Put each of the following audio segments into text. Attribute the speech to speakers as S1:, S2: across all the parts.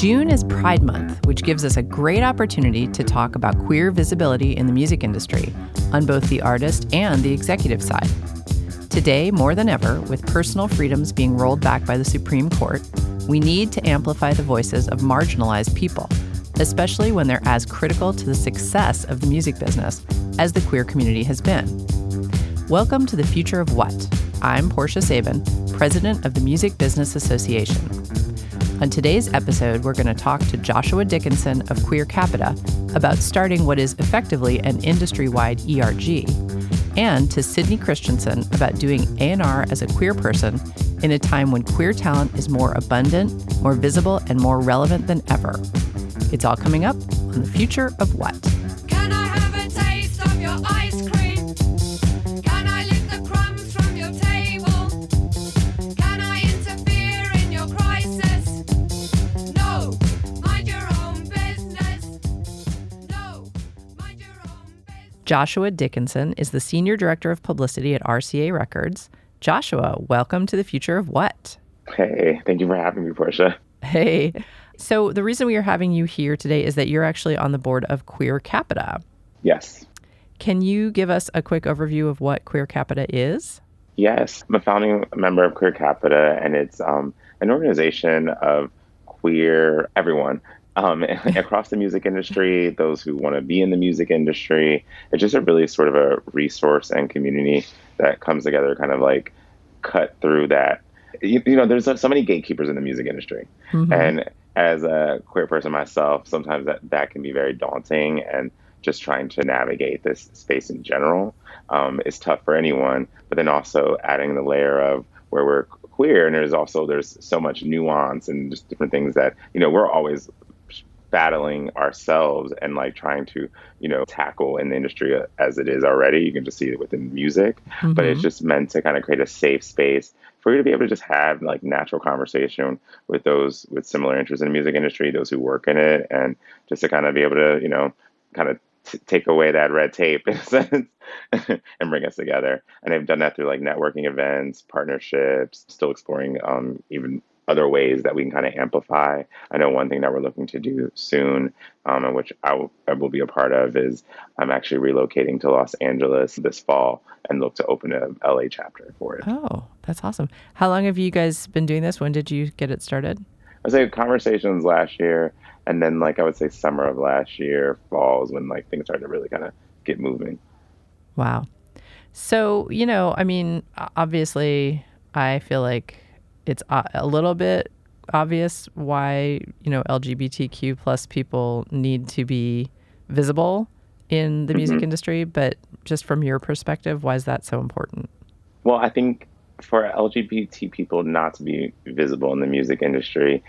S1: June is Pride Month, which gives us a great opportunity to talk about queer visibility in the music industry on both the artist and the executive side. Today, more than ever, with personal freedoms being rolled back by the Supreme Court, we need to amplify the voices of marginalized people, especially when they're as critical to the success of the music business as the queer community has been. Welcome to the Future of What. I'm Portia Sabin, president of the Music Business Association. On today's episode, we're going to talk to Joshua Dickinson of Queer Capita about starting what is effectively an industry-wide ERG, and to Sydney Christensen about doing A&R as a queer person in a time when queer talent is more abundant, more visible, and more relevant than ever. It's all coming up on the future of what. Joshua Dickinson is the Senior Director of Publicity at RCA Records. Joshua, welcome to the future of what?
S2: Hey, thank you for having me, Portia.
S1: Hey. So, the reason we are having you here today is that you're actually on the board of Queer Capita.
S2: Yes.
S1: Can you give us a quick overview of what Queer Capita is?
S2: Yes. I'm a founding member of Queer Capita, and it's um, an organization of queer everyone um, across the music industry, those who want to be in the music industry. It's just a really sort of a resource and community that comes together, kind of like cut through that. You, you know, there's so many gatekeepers in the music industry, mm-hmm. and as a queer person myself, sometimes that that can be very daunting and just trying to navigate this space in general um, is tough for anyone. But then also adding the layer of where we're queer and there's also there's so much nuance and just different things that you know we're always battling ourselves and like trying to you know tackle in the industry as it is already you can just see it within music mm-hmm. but it's mm-hmm. just meant to kind of create a safe space for you to be able to just have like natural conversation with those with similar interests in the music industry those who work in it and just to kind of be able to you know kind of t- take away that red tape in a sense and bring us together and they've done that through like networking events partnerships still exploring um, even other ways that we can kind of amplify. I know one thing that we're looking to do soon, um, and which I, w- I will be a part of, is I'm actually relocating to Los Angeles this fall and look to open a LA chapter for it.
S1: Oh, that's awesome. How long have you guys been doing this? When did you get it started?
S2: I would say conversations last year, and then like I would say summer of last year, falls when like things started to really kind of get moving.
S1: Wow. So, you know, I mean, obviously, I feel like it's a little bit obvious why you know LGBTQ plus people need to be visible in the music mm-hmm. industry, but just from your perspective, why is that so important?
S2: Well, I think for LGBT people not to be visible in the music industry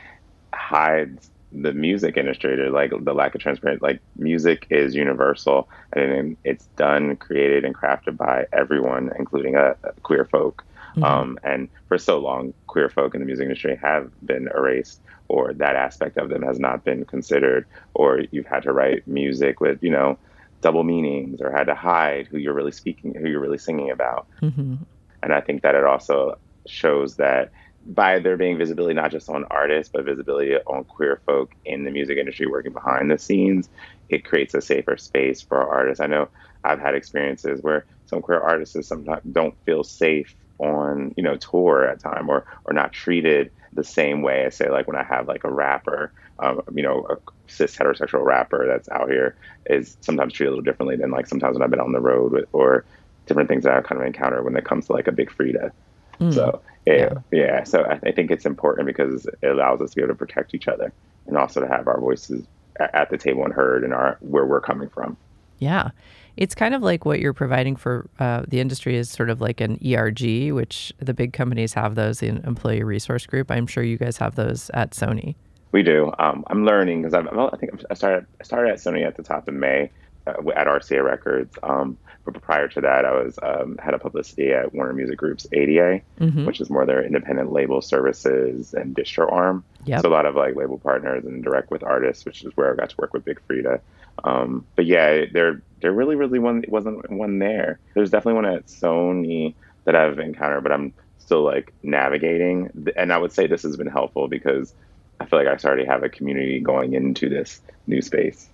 S2: hides the music industry to like the lack of transparency. Like music is universal and it's done, created, and crafted by everyone, including uh, queer folk. Mm-hmm. Um, and for so long, queer folk in the music industry have been erased, or that aspect of them has not been considered, or you've had to write music with, you know, double meanings, or had to hide who you're really speaking, who you're really singing about. Mm-hmm. And I think that it also shows that by there being visibility not just on artists but visibility on queer folk in the music industry working behind the scenes it creates a safer space for artists i know i've had experiences where some queer artists sometimes don't feel safe on you know tour at time or or not treated the same way as say like when I have like a rapper, um, you know, a cis heterosexual rapper that's out here is sometimes treated a little differently than like sometimes when I've been on the road with or different things that I kind of encounter when it comes to like a Big Freedia. Mm. So yeah, yeah. So I, I, think it's important because it allows us to be able to protect each other and also to have our voices at, at the table and heard and our where we're coming from.
S1: Yeah. It's kind of like what you're providing for uh, the industry is sort of like an ERG, which the big companies have those in Employee Resource Group. I'm sure you guys have those at Sony.
S2: We do. Um, I'm learning because I think I started I started at Sony at the top of May uh, at RCA Records. Um, but prior to that, I was um, head of publicity at Warner Music Group's ADA, mm-hmm. which is more their independent label services and distro arm. Yep. So a lot of like label partners and direct with artists, which is where I got to work with Big Freedia. Um, but yeah, there there really really one wasn't one there. There's definitely one at Sony that I've encountered, but I'm still like navigating. And I would say this has been helpful because I feel like I already have a community going into this new space.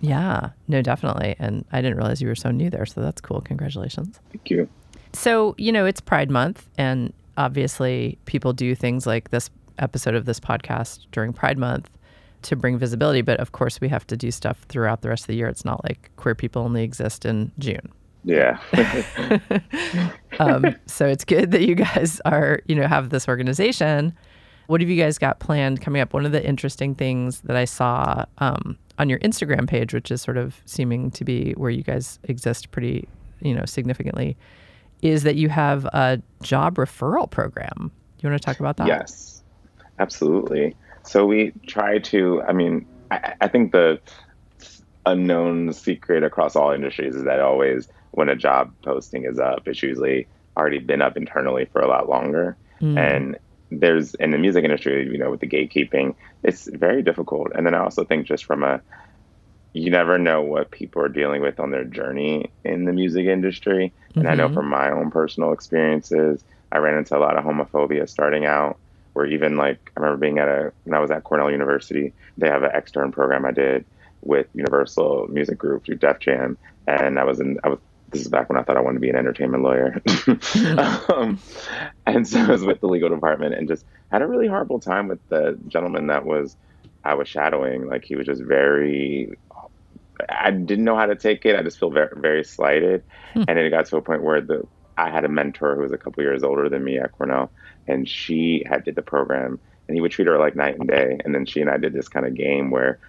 S1: Yeah, no, definitely. And I didn't realize you were so new there. So that's cool. Congratulations.
S2: Thank you.
S1: So, you know, it's Pride Month, and obviously people do things like this episode of this podcast during Pride Month to bring visibility. But of course, we have to do stuff throughout the rest of the year. It's not like queer people only exist in June.
S2: Yeah.
S1: um, so it's good that you guys are, you know, have this organization. What have you guys got planned coming up? One of the interesting things that I saw um, on your Instagram page, which is sort of seeming to be where you guys exist pretty, you know, significantly, is that you have a job referral program. You want to talk about that?
S2: Yes, absolutely. So we try to, I mean, I, I think the unknown secret across all industries is that always when a job posting is up, it's usually already been up internally for a lot longer. Mm. And there's in the music industry, you know, with the gatekeeping, it's very difficult. And then I also think just from a you never know what people are dealing with on their journey in the music industry. And mm-hmm. I know mm-hmm. from my own personal experiences, I ran into a lot of homophobia starting out. Where even like I remember being at a when I was at Cornell University, they have an extern program I did with Universal Music Group through Def Jam, and I was in I was this is back when I thought I wanted to be an entertainment lawyer. um, and so I was with the legal department and just had a really horrible time with the gentleman that was I was shadowing. Like he was just very I didn't know how to take it. I just feel very very slighted. Hmm. And it got to a point where the I had a mentor who was a couple years older than me at Cornell and she had did the program and he would treat her like night and day. And then she and I did this kind of game where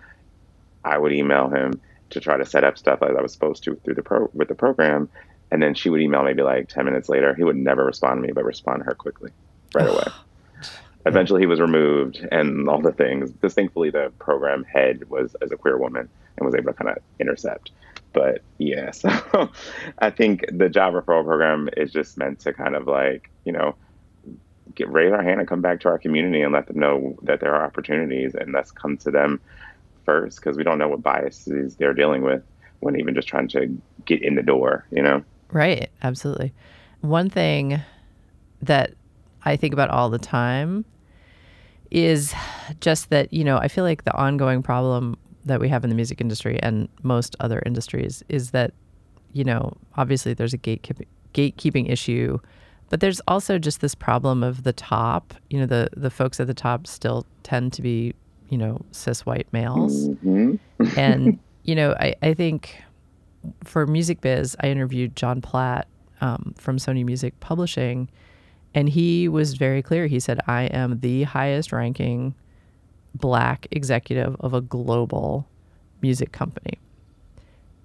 S2: I would email him to try to set up stuff as I was supposed to through the pro with the program. And then she would email maybe like 10 minutes later. He would never respond to me, but respond to her quickly right away. Eventually, he was removed and all the things. Because thankfully, the program head was as a queer woman and was able to kind of intercept. But yeah, so I think the job referral program is just meant to kind of like, you know, get raise our hand and come back to our community and let them know that there are opportunities and let's come to them first because we don't know what biases they're dealing with when even just trying to get in the door, you know?
S1: Right, absolutely. One thing that I think about all the time is just that, you know, I feel like the ongoing problem that we have in the music industry and most other industries is that, you know, obviously there's a gatekeeping gatekeeping issue, but there's also just this problem of the top. You know, the the folks at the top still tend to be you know, cis white males. Mm-hmm. and, you know, I, I think for Music Biz, I interviewed Jon Platt um, from Sony Music Publishing, and he was very clear. He said, I am the highest ranking black executive of a global music company.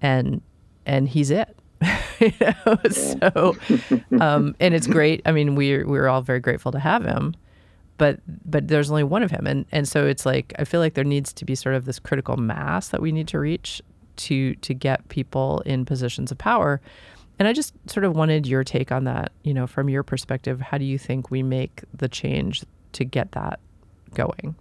S1: And and he's it. you know? So um, and it's great. I mean, we're we're all very grateful to have him but but there's only one of him and and so it's like I feel like there needs to be sort of this critical mass that we need to reach to to get people in positions of power and I just sort of wanted your take on that you know from your perspective how do you think we make the change to get that going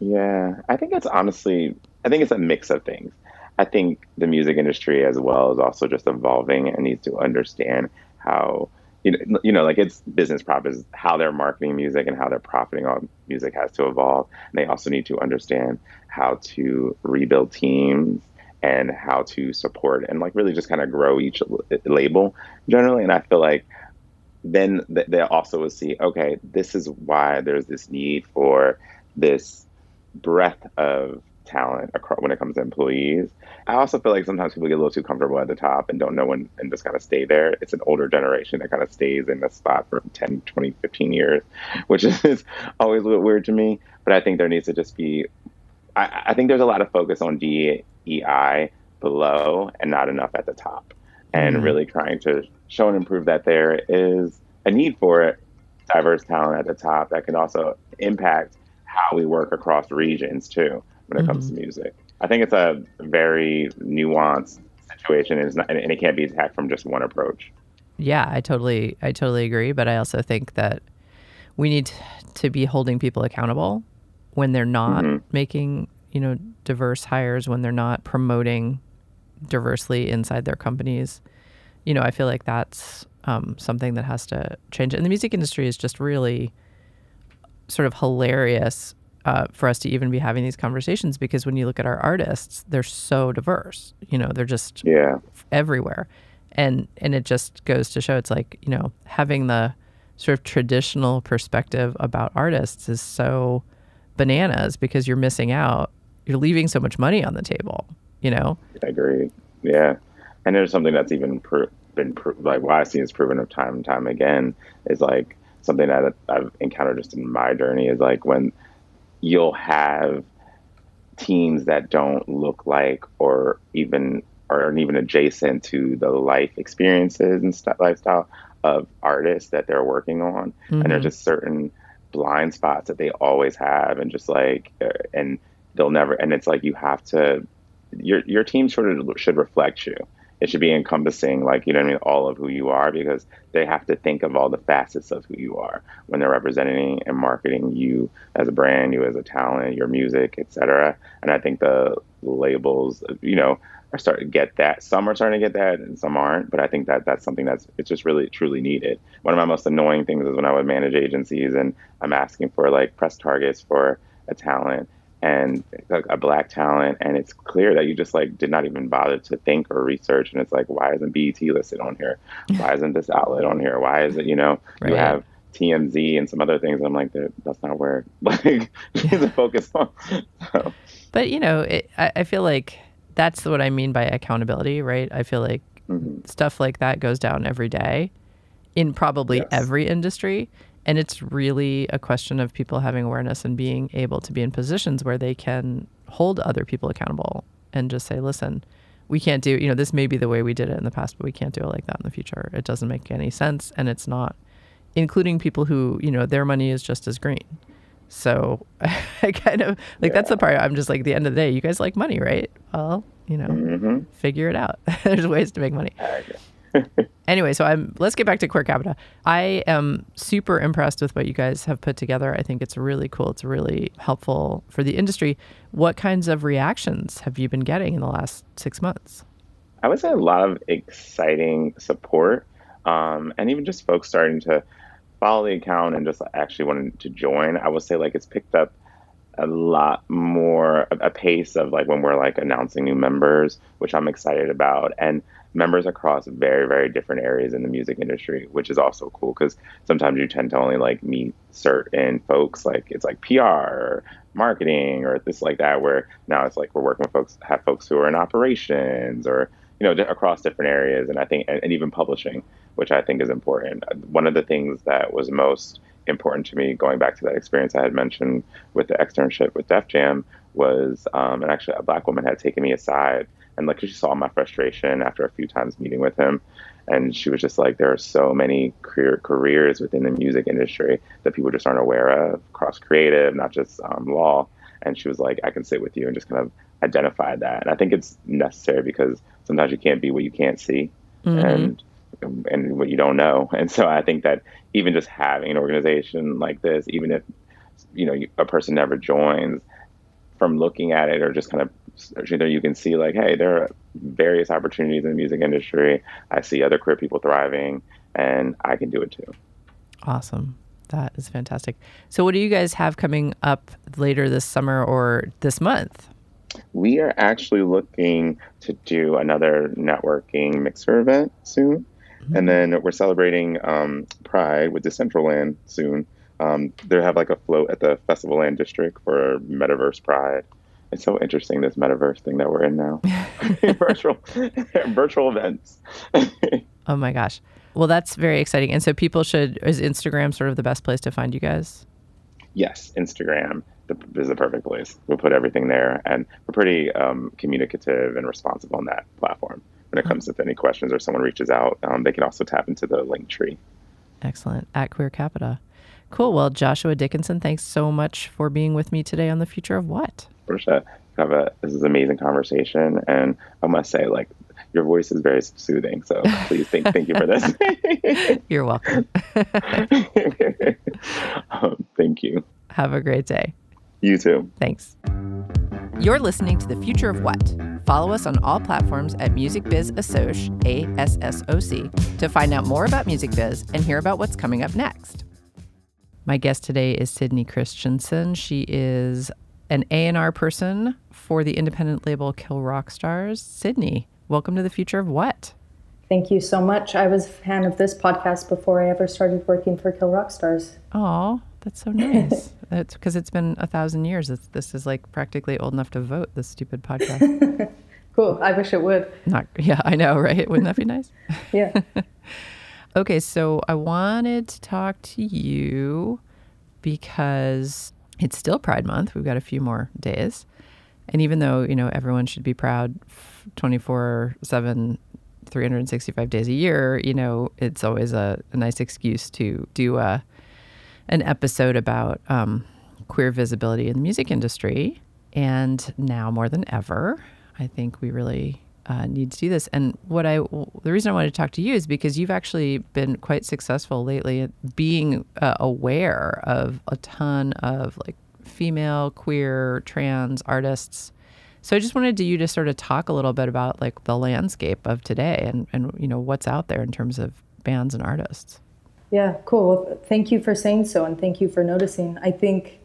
S2: yeah I think it's honestly I think it's a mix of things I think the music industry as well is also just evolving and needs to understand how you know, you know, like it's business prop is how they're marketing music and how they're profiting on music has to evolve. And they also need to understand how to rebuild teams and how to support and like really just kind of grow each label generally. And I feel like then they also will see, okay, this is why there's this need for this breadth of talent when it comes to employees. I also feel like sometimes people get a little too comfortable at the top and don't know when and just kind of stay there. It's an older generation that kind of stays in the spot for 10, 20, 15 years, which is always a bit weird to me. But I think there needs to just be, I, I think there's a lot of focus on DEI below and not enough at the top. And mm-hmm. really trying to show and improve that there is a need for it, diverse talent at the top that can also impact how we work across regions too when it mm-hmm. comes to music. I think it's a very nuanced situation, and, not, and it can't be attacked from just one approach.
S1: Yeah, I totally, I totally agree. But I also think that we need to be holding people accountable when they're not mm-hmm. making, you know, diverse hires, when they're not promoting diversely inside their companies. You know, I feel like that's um, something that has to change. And the music industry is just really sort of hilarious uh, for us to even be having these conversations because when you look at our artists, they're so diverse. You know, they're just
S2: yeah
S1: everywhere, and and it just goes to show it's like you know having the sort of traditional perspective about artists is so bananas because you're missing out. You're leaving so much money on the table. You know.
S2: I agree. Yeah, and there's something that's even been like what I see is proven of time and time again is like something that I've encountered just in my journey is like when you'll have teams that don't look like or even or even adjacent to the life experiences and st- lifestyle of artists that they're working on mm-hmm. and there's just certain blind spots that they always have and just like uh, and they'll never and it's like you have to your your team sort of should reflect you it should be encompassing, like, you know what I mean, all of who you are, because they have to think of all the facets of who you are when they're representing and marketing you as a brand, you as a talent, your music, etc. And I think the labels, you know, are starting to get that. Some are starting to get that, and some aren't. But I think that that's something that's it's just really truly needed. One of my most annoying things is when I would manage agencies and I'm asking for like press targets for a talent, and a, black talent and it's clear that you just like did not even bother to think or research and it's like why isn't BET listed on here why isn't this outlet on here why is it you know right. you have TMZ and some other things and I'm like that's not where like to focus on so.
S1: but you know it, I, I feel like that's what I mean by accountability right I feel like mm-hmm. stuff like that goes down every day in probably yes. every industry and it's really a question of people having awareness and being able to be in positions where they can hold other people accountable and just say, listen, we can't do, you know, this may be the way we did it in the past, but we can't do it like that in the future. It doesn't make any sense. And it's not, including people who, you know, their money is just as green. So I kind of like yeah. that's the part I'm just like, at the end of the day, you guys like money, right? Well, you know, mm-hmm. figure it out. There's ways to make money. anyway, so I'm let's get back to Queer Capita. I am super impressed with what you guys have put together. I think it's really cool. It's really helpful for the industry. What kinds of reactions have you been getting in the last six months?
S2: I would say a lot of exciting support, um, and even just folks starting to follow the account and just actually wanting to join. I would say like it's picked up a lot more a pace of like when we're like announcing new members, which I'm excited about, and members across very very different areas in the music industry, which is also cool because sometimes you tend to only like meet certain folks, like it's like PR or marketing or this like that. Where now it's like we're working with folks, have folks who are in operations or you know across different areas, and I think and, and even publishing, which I think is important. One of the things that was most important to me going back to that experience I had mentioned with the externship with Def Jam was, um, and actually a black woman had taken me aside and like she saw my frustration after a few times meeting with him, and she was just like, there are so many career careers within the music industry that people just aren't aware of, cross creative, not just um, law. And she was like, I can sit with you and just kind of identify that. And I think it's necessary because sometimes you can't be what you can't see. Mm-hmm. And and what you don't know. And so I think that even just having an organization like this, even if you know a person never joins, from looking at it or just kind of there you can see like, hey, there are various opportunities in the music industry. I see other queer people thriving, and I can do it too.
S1: Awesome. That is fantastic. So, what do you guys have coming up later this summer or this month?
S2: We are actually looking to do another networking mixer event soon. Mm-hmm. And then we're celebrating um, Pride with Decentraland soon. Um, they have like a float at the Festival Land District for Metaverse Pride. It's so interesting this metaverse thing that we're in now. virtual virtual events.
S1: oh my gosh. Well, that's very exciting. And so people should is Instagram sort of the best place to find you guys?
S2: Yes, Instagram is the perfect place. We'll put everything there, and we're pretty um, communicative and responsive on that platform. When it comes to any questions or someone reaches out, um, they can also tap into the Linktree.
S1: Excellent. At Queer Capita. Cool. Well, Joshua Dickinson, thanks so much for being with me today on the future of what.
S2: Portia, have a this is an amazing conversation, and I must say, like, your voice is very soothing. So please thank thank you for this.
S1: You're welcome.
S2: um, thank you.
S1: Have a great day.
S2: You too.
S1: Thanks. You're listening to The Future of What. Follow us on all platforms at Music Biz Assoc, A-S-S-O-C, to find out more about Music Biz and hear about what's coming up next. My guest today is Sydney Christensen. She is an A&R person for the independent label Kill Rock Stars. Sydney, welcome to the future of what?
S3: Thank you so much. I was a fan of this podcast before I ever started working for Kill Rock Stars.
S1: Oh, that's so nice. That's because it's been a thousand years. It's, this is like practically old enough to vote. This stupid podcast.
S3: cool. I wish it would.
S1: Not. Yeah, I know, right? Wouldn't that be nice?
S3: yeah.
S1: okay, so I wanted to talk to you because it's still Pride Month. We've got a few more days. And even though, you know, everyone should be proud 24 7, 365 days a year, you know, it's always a, a nice excuse to do a, an episode about um, queer visibility in the music industry. And now more than ever, I think we really uh, need to do this. And what I, the reason I wanted to talk to you is because you've actually been quite successful lately at being uh, aware of a ton of like female, queer, trans artists. So I just wanted you to sort of talk a little bit about like the landscape of today and, and you know what's out there in terms of bands and artists.
S3: Yeah, cool. Well, thank you for saying so, and thank you for noticing. I think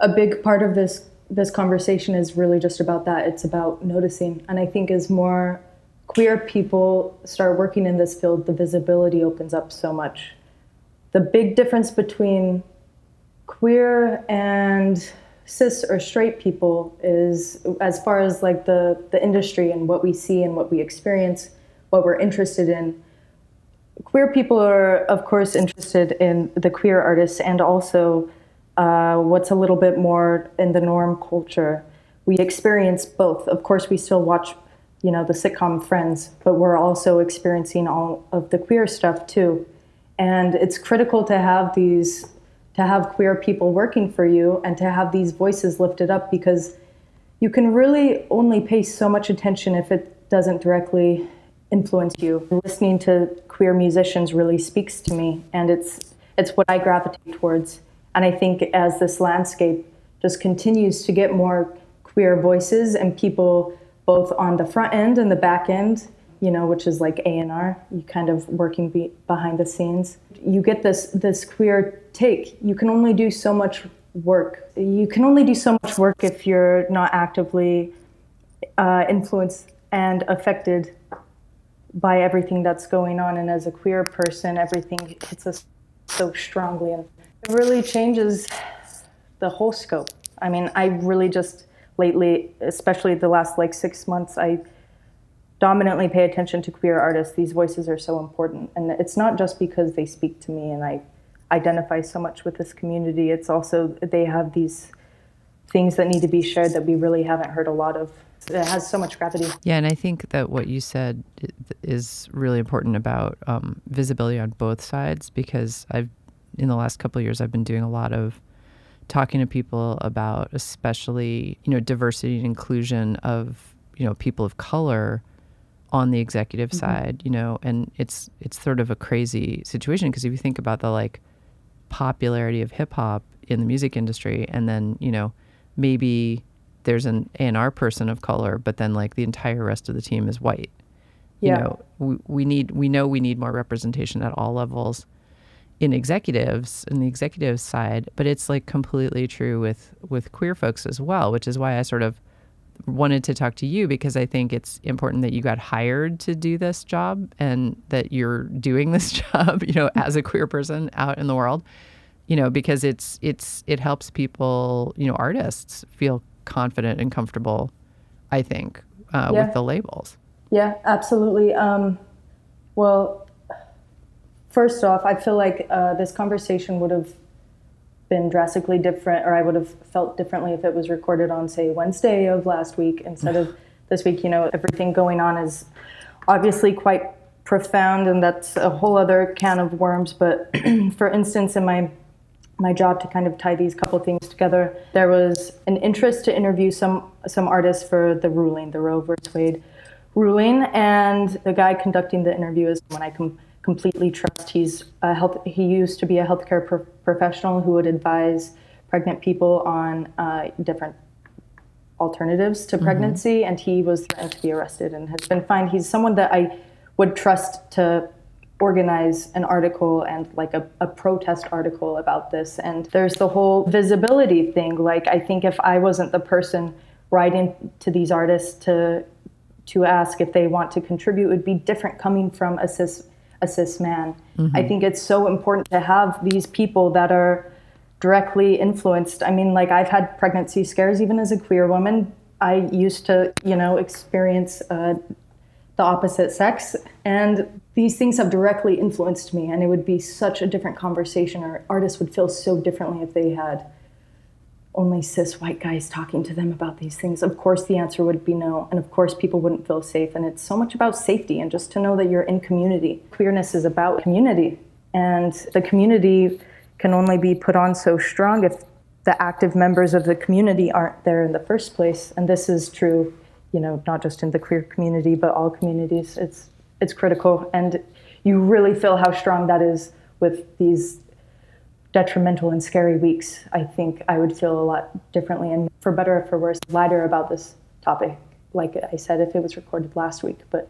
S3: a big part of this this conversation is really just about that. It's about noticing. And I think as more queer people start working in this field, the visibility opens up so much. The big difference between queer and cis or straight people is as far as like the, the industry and what we see and what we experience, what we're interested in. Queer people are, of course, interested in the queer artists and also uh, what's a little bit more in the norm culture. We experience both. Of course, we still watch, you know, the sitcom Friends, but we're also experiencing all of the queer stuff too. And it's critical to have these, to have queer people working for you and to have these voices lifted up because you can really only pay so much attention if it doesn't directly influence you. Listening to queer musicians really speaks to me, and it's it's what I gravitate towards. And I think as this landscape just continues to get more queer voices and people both on the front end and the back end, you know, which is like A&R, you kind of working be- behind the scenes. You get this this queer take. You can only do so much work. You can only do so much work if you're not actively uh, influenced and affected by everything that's going on. And as a queer person, everything hits us so strongly. And it really changes the whole scope. I mean, I really just lately, especially the last like six months, I dominantly pay attention to queer artists. These voices are so important. And it's not just because they speak to me and I identify so much with this community, it's also they have these things that need to be shared that we really haven't heard a lot of. It has so much gravity.
S1: Yeah, and I think that what you said is really important about um, visibility on both sides because I've in the last couple of years, I've been doing a lot of talking to people about, especially you know, diversity and inclusion of you know people of color on the executive mm-hmm. side. You know, and it's it's sort of a crazy situation because if you think about the like popularity of hip hop in the music industry, and then you know maybe there's an A&R person of color, but then like the entire rest of the team is white.
S3: Yeah.
S1: You know, we, we need we know we need more representation at all levels in executives in the executive side, but it's like completely true with with queer folks as well, which is why I sort of wanted to talk to you because I think it's important that you got hired to do this job and that you're doing this job, you know, as a queer person out in the world, you know, because it's it's it helps people, you know, artists feel confident and comfortable, I think, uh, yeah. with the labels.
S3: Yeah, absolutely. Um, well, first off, I feel like uh, this conversation would have been drastically different, or I would have felt differently if it was recorded on, say, Wednesday of last week instead of this week. You know, everything going on is obviously quite profound, and that's a whole other can of worms. But for instance, in my my job to kind of tie these couple things together, there was an interest to interview some some artists for the ruling, the Roe versus Wade ruling, and the guy conducting the interview is when I come completely trust. He's a health. He used to be a healthcare pro- professional who would advise pregnant people on uh, different alternatives to mm-hmm. pregnancy, mm-hmm. and he was threatened to be arrested and has been fined. He's someone that I would trust to organize an article and like a, a protest article about this. And there's the whole visibility thing. Like, I think if I wasn't the person writing to these artists to to ask if they want to contribute, it would be different coming from a cis a cis man. Mm-hmm. I think it's so important to have these people that are directly influenced. I mean, like I've had pregnancy scares even as a queer woman. I used to, you know, experience uh, the opposite sex, and these things have directly influenced me. And it would be such a different conversation, or artists would feel so differently if they had only cis white guys talking to them about these things? Of course, the answer would be no. And of course, people wouldn't feel safe. And it's so much about safety and just to know that you're in community. Queerness is about community. And the community can only be put on so strong if the active members of the community aren't there in the first place. And this is true, you know, not just in the queer community, but all communities. It's, it's critical. And you really feel how strong that is with these detrimental and scary weeks, I think I would feel a lot differently and for better or for worse, lighter about this topic. Like I said, if it was recorded last week, but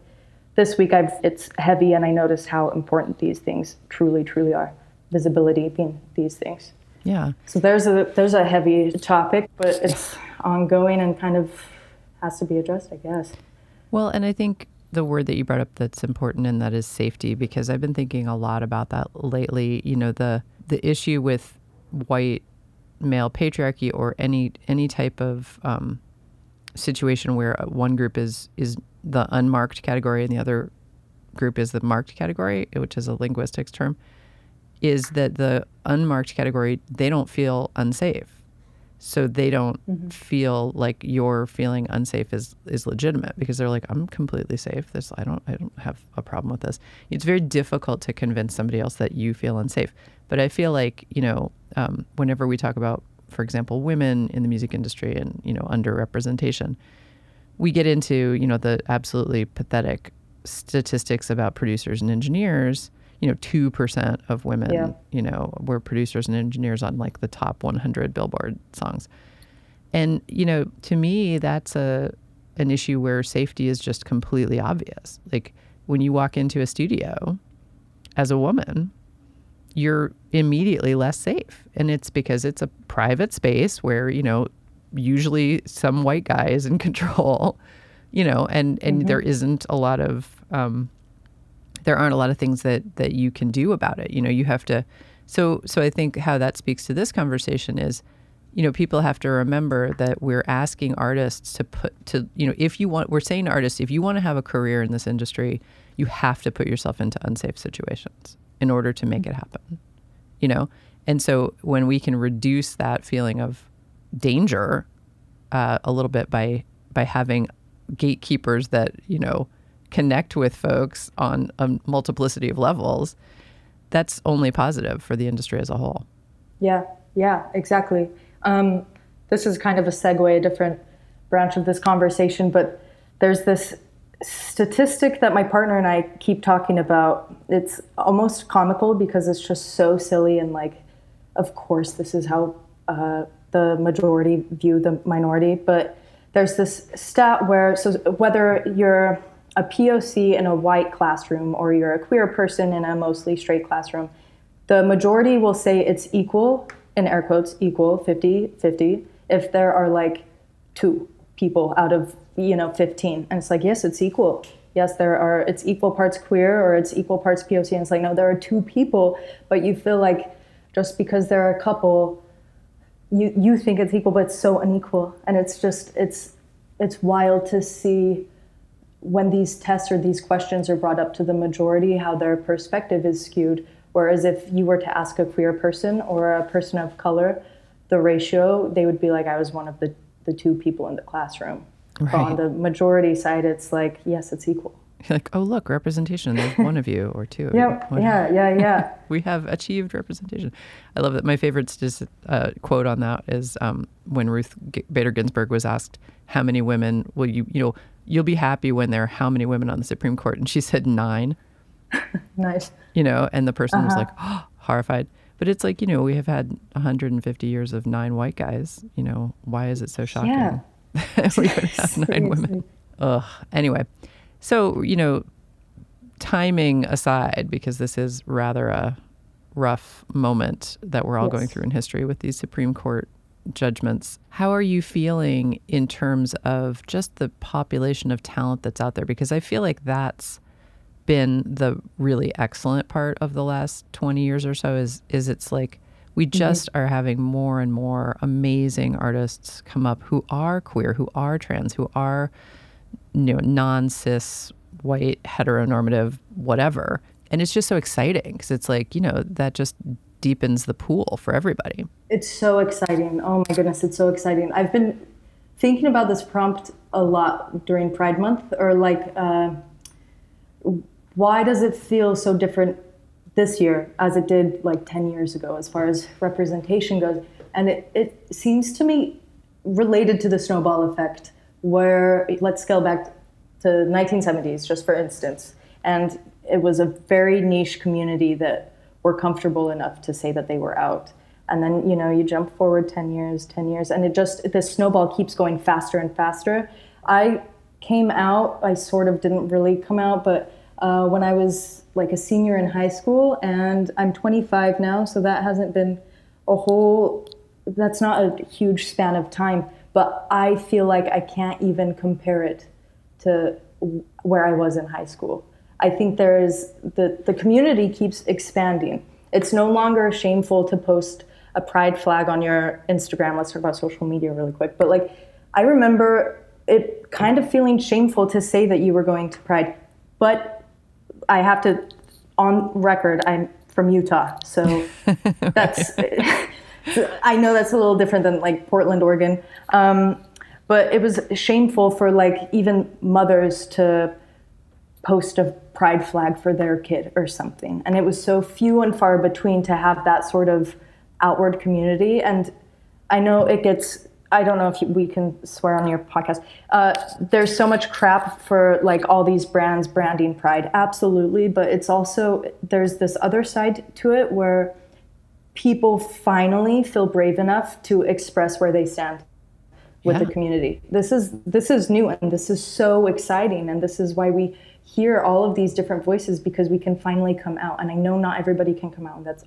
S3: this week I've it's heavy and I notice how important these things truly, truly are. Visibility being these things.
S1: Yeah.
S3: So there's a there's a heavy topic, but it's ongoing and kind of has to be addressed, I guess.
S1: Well, and I think the word that you brought up that's important and that is safety because I've been thinking a lot about that lately. You know, the the issue with white male patriarchy or any any type of um, situation where one group is is the unmarked category and the other group is the marked category, which is a linguistics term, is that the unmarked category they don't feel unsafe so they don't mm-hmm. feel like your feeling unsafe is is legitimate because they're like I'm completely safe. This I don't I don't have a problem with this. It's very difficult to convince somebody else that you feel unsafe. But I feel like you know um, whenever we talk about for example women in the music industry and you know underrepresentation we get into you know the absolutely pathetic statistics about producers and engineers you know, 2% of women, yeah. you know, were producers and engineers on like the top 100 Billboard songs. And, you know, to me, that's a, an issue where safety is just completely obvious. Like when you walk into a studio as a woman, you're immediately less safe. And it's because it's a private space where, you know, usually some white guy is in control, you know, and, and mm-hmm. there isn't a lot of, um, there aren't a lot of things that that you can do about it. You know, you have to. So so I think how that speaks to this conversation is, you know, people have to remember that we're asking artists to put to you know if you want we're saying to artists if you want to have a career in this industry, you have to put yourself into unsafe situations in order to make it happen. You know, and so when we can reduce that feeling of danger uh, a little bit by by having gatekeepers that you know connect with folks on a multiplicity of levels, that's only positive for the industry as a whole.
S3: Yeah, yeah, exactly. Um, this is kind of a segue, a different branch of this conversation, but there's this statistic that my partner and I keep talking about. It's almost comical because it's just so silly and like, of course, this is how uh, the majority view the minority. But there's this stat where, so whether you're a POC in a white classroom or you're a queer person in a mostly straight classroom, the majority will say it's equal, in air quotes, equal 50 50 if there are like two people out of you know 15 and it's like yes it's equal. Yes there are it's equal parts queer or it's equal parts poc and it's like no there are two people but you feel like just because there are a couple you you think it's equal but it's so unequal. And it's just it's it's wild to see when these tests or these questions are brought up to the majority, how their perspective is skewed. Whereas if you were to ask a queer person or a person of color, the ratio, they would be like, I was one of the, the two people in the classroom. Right. But on the majority side, it's like, yes, it's equal.
S1: You're like, oh, look, representation. There's one of you or two.
S3: yeah, yeah, yeah, yeah.
S1: we have achieved representation. I love that. My favorite just, uh, quote on that is um, when Ruth G- Bader Ginsburg was asked, "How many women will you, you know, you'll be happy when there are how many women on the Supreme Court? And she said nine.
S3: nice.
S1: You know, and the person uh-huh. was like, oh, horrified. But it's like, you know, we have had 150 years of nine white guys. You know, why is it so shocking? Yeah. we would have nine women. Ugh. Anyway, so, you know, timing aside, because this is rather a rough moment that we're all yes. going through in history with these Supreme Court judgments. How are you feeling in terms of just the population of talent that's out there? Because I feel like that's been the really excellent part of the last 20 years or so is is it's like we mm-hmm. just mm-hmm. are having more and more amazing artists come up who are queer, who are trans, who are you know non-cis white heteronormative whatever. And it's just so exciting because it's like, you know, that just deepens the pool for everybody.
S3: It's so exciting. Oh my goodness, it's so exciting. I've been thinking about this prompt a lot during Pride Month, or like, uh, why does it feel so different this year as it did like 10 years ago as far as representation goes? And it, it seems to me related to the snowball effect, where let's scale back to 1970s, just for instance. And it was a very niche community that were comfortable enough to say that they were out. And then, you know, you jump forward 10 years, 10 years, and it just, this snowball keeps going faster and faster. I came out, I sort of didn't really come out, but uh, when I was like a senior in high school, and I'm 25 now, so that hasn't been a whole, that's not a huge span of time, but I feel like I can't even compare it to where I was in high school. I think there is the, the community keeps expanding. It's no longer shameful to post a pride flag on your Instagram. Let's talk about social media really quick. But like, I remember it kind of feeling shameful to say that you were going to Pride. But I have to, on record, I'm from Utah. So that's, I know that's a little different than like Portland, Oregon. Um, but it was shameful for like even mothers to post a pride flag for their kid or something. And it was so few and far between to have that sort of outward community. And I know it gets, I don't know if we can swear on your podcast. Uh, there's so much crap for like all these brands branding pride. Absolutely. But it's also, there's this other side to it where people finally feel brave enough to express where they stand with yeah. the community. This is this is new and this is so exciting and this is why we hear all of these different voices because we can finally come out. And I know not everybody can come out, and that's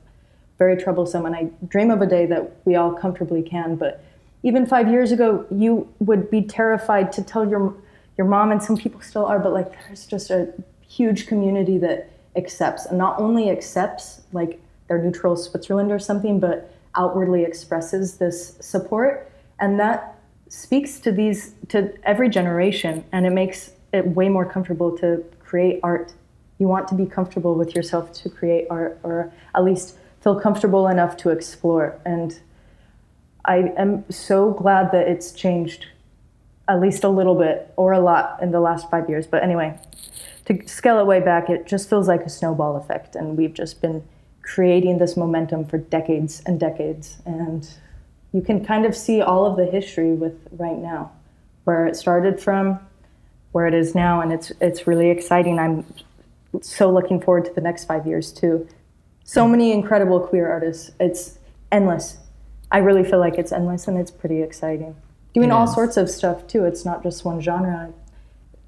S3: very troublesome. And I dream of a day that we all comfortably can. But even five years ago, you would be terrified to tell your your mom, and some people still are. But like, there's just a huge community that accepts, and not only accepts like they're neutral Switzerland or something, but outwardly expresses this support, and that speaks to these to every generation, and it makes Uh, way more comfortable to create art. You want to be comfortable with yourself to create art, or at least feel comfortable enough to explore. And I am so glad that it's changed at least a little bit or a lot in the last five years. But anyway, to scale it way back, it just feels like a snowball effect. And we've just been creating this momentum for decades and decades. And you can kind of see all of the history with right now, where it started from where it is now, and it's it's really exciting. I'm so looking forward to the next five years too. So many incredible queer artists. It's endless. I really feel like it's endless, and it's pretty exciting. Doing all sorts of stuff too. It's not just one genre.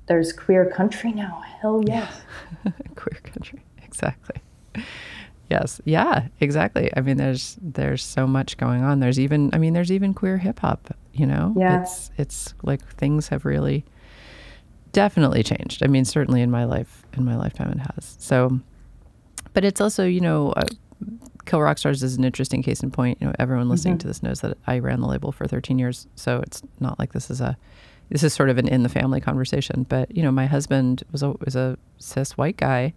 S3: There's queer country now. Hell yes.
S1: Yeah. queer country. Exactly. Yes. Yeah, exactly. I mean there's there's so much going on. There's even I mean there's even queer hip hop, you know?
S3: Yeah.
S1: It's it's like things have really definitely changed. I mean, certainly in my life, in my lifetime, it has. So, but it's also, you know, uh, Kill Rock Stars is an interesting case in point. You know, everyone listening mm-hmm. to this knows that I ran the label for 13 years, so it's not like this is a this is sort of an in the family conversation. But you know, my husband was a was a cis white guy,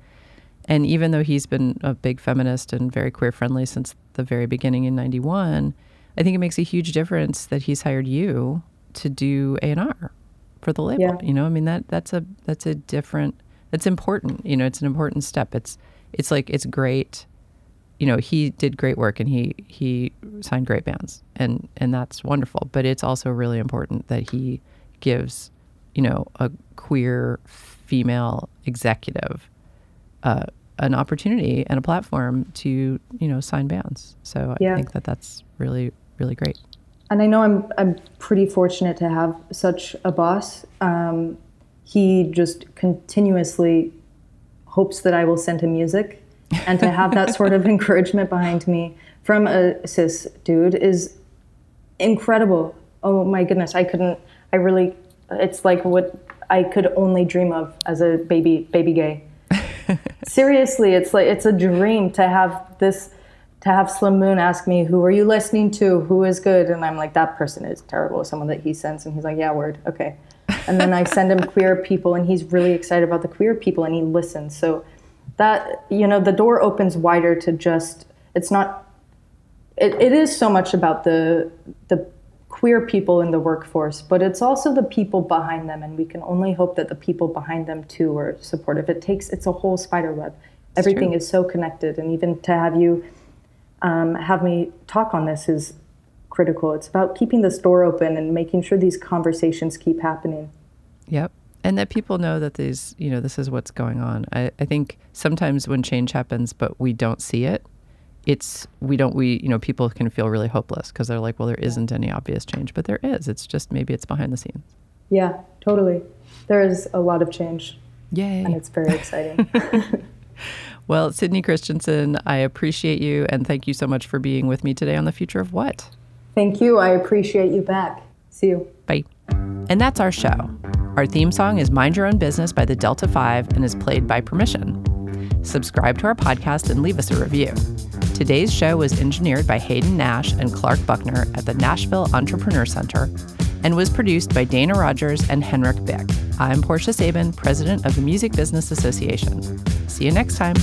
S1: and even though he's been a big feminist and very queer friendly since the very beginning in '91, I think it makes a huge difference that he's hired you to do A and R for the label. Yeah. You know, I mean that that's a that's a different that's important. You know, it's an important step. It's it's like it's great. You know, he did great work and he he signed great bands and and that's wonderful. But it's also really important that he gives, you know, a queer female executive uh, an opportunity and a platform to you know sign bands. So yeah. I think that that's really really great
S3: and I know I'm I'm pretty fortunate to have such a boss. Um, he just continuously hopes that I will send him music and to have that sort of encouragement behind me from a cis dude is incredible. Oh my goodness, I couldn't. I really. It's like what I could only dream of as a baby baby gay. Seriously, it's like it's a dream to have this to have Slim Moon ask me, "Who are you listening to? Who is good?" And I'm like, "That person is terrible." Someone that he sends, and he's like, "Yeah, word, okay." And then I send him queer people, and he's really excited about the queer people, and he listens. So that you know, the door opens wider to just. It's not. It, it is so much about the the queer people in the workforce, but it's also the people behind them, and we can only hope that the people behind them too are supportive. It takes it's a whole spider web. Everything is so connected, and even to have you um, have me talk on this is critical. It's about keeping this door open and making sure these conversations keep happening.
S1: Yep. And that people know that these, you know, this is what's going on. I, I think sometimes when change happens, but we don't see it, it's, we don't, we, you know, people can feel really hopeless because they're like, well, there isn't any obvious change, but there is. It's just maybe it's behind the scenes.
S3: Yeah, totally. There is a lot of change.
S1: Yay.
S3: And it's very exciting.
S1: well, Sydney Christensen, I appreciate you and thank you so much for being with me today on The Future of What.
S3: Thank you. I appreciate you back. See you.
S1: Bye. And that's our show. Our theme song is Mind Your Own Business by the Delta 5 and is played by permission. Subscribe to our podcast and leave us a review. Today's show was engineered by Hayden Nash and Clark Buckner at the Nashville Entrepreneur Center and was produced by Dana Rogers and Henrik Bick. I'm Portia Sabin, president of the Music Business Association. See you next time.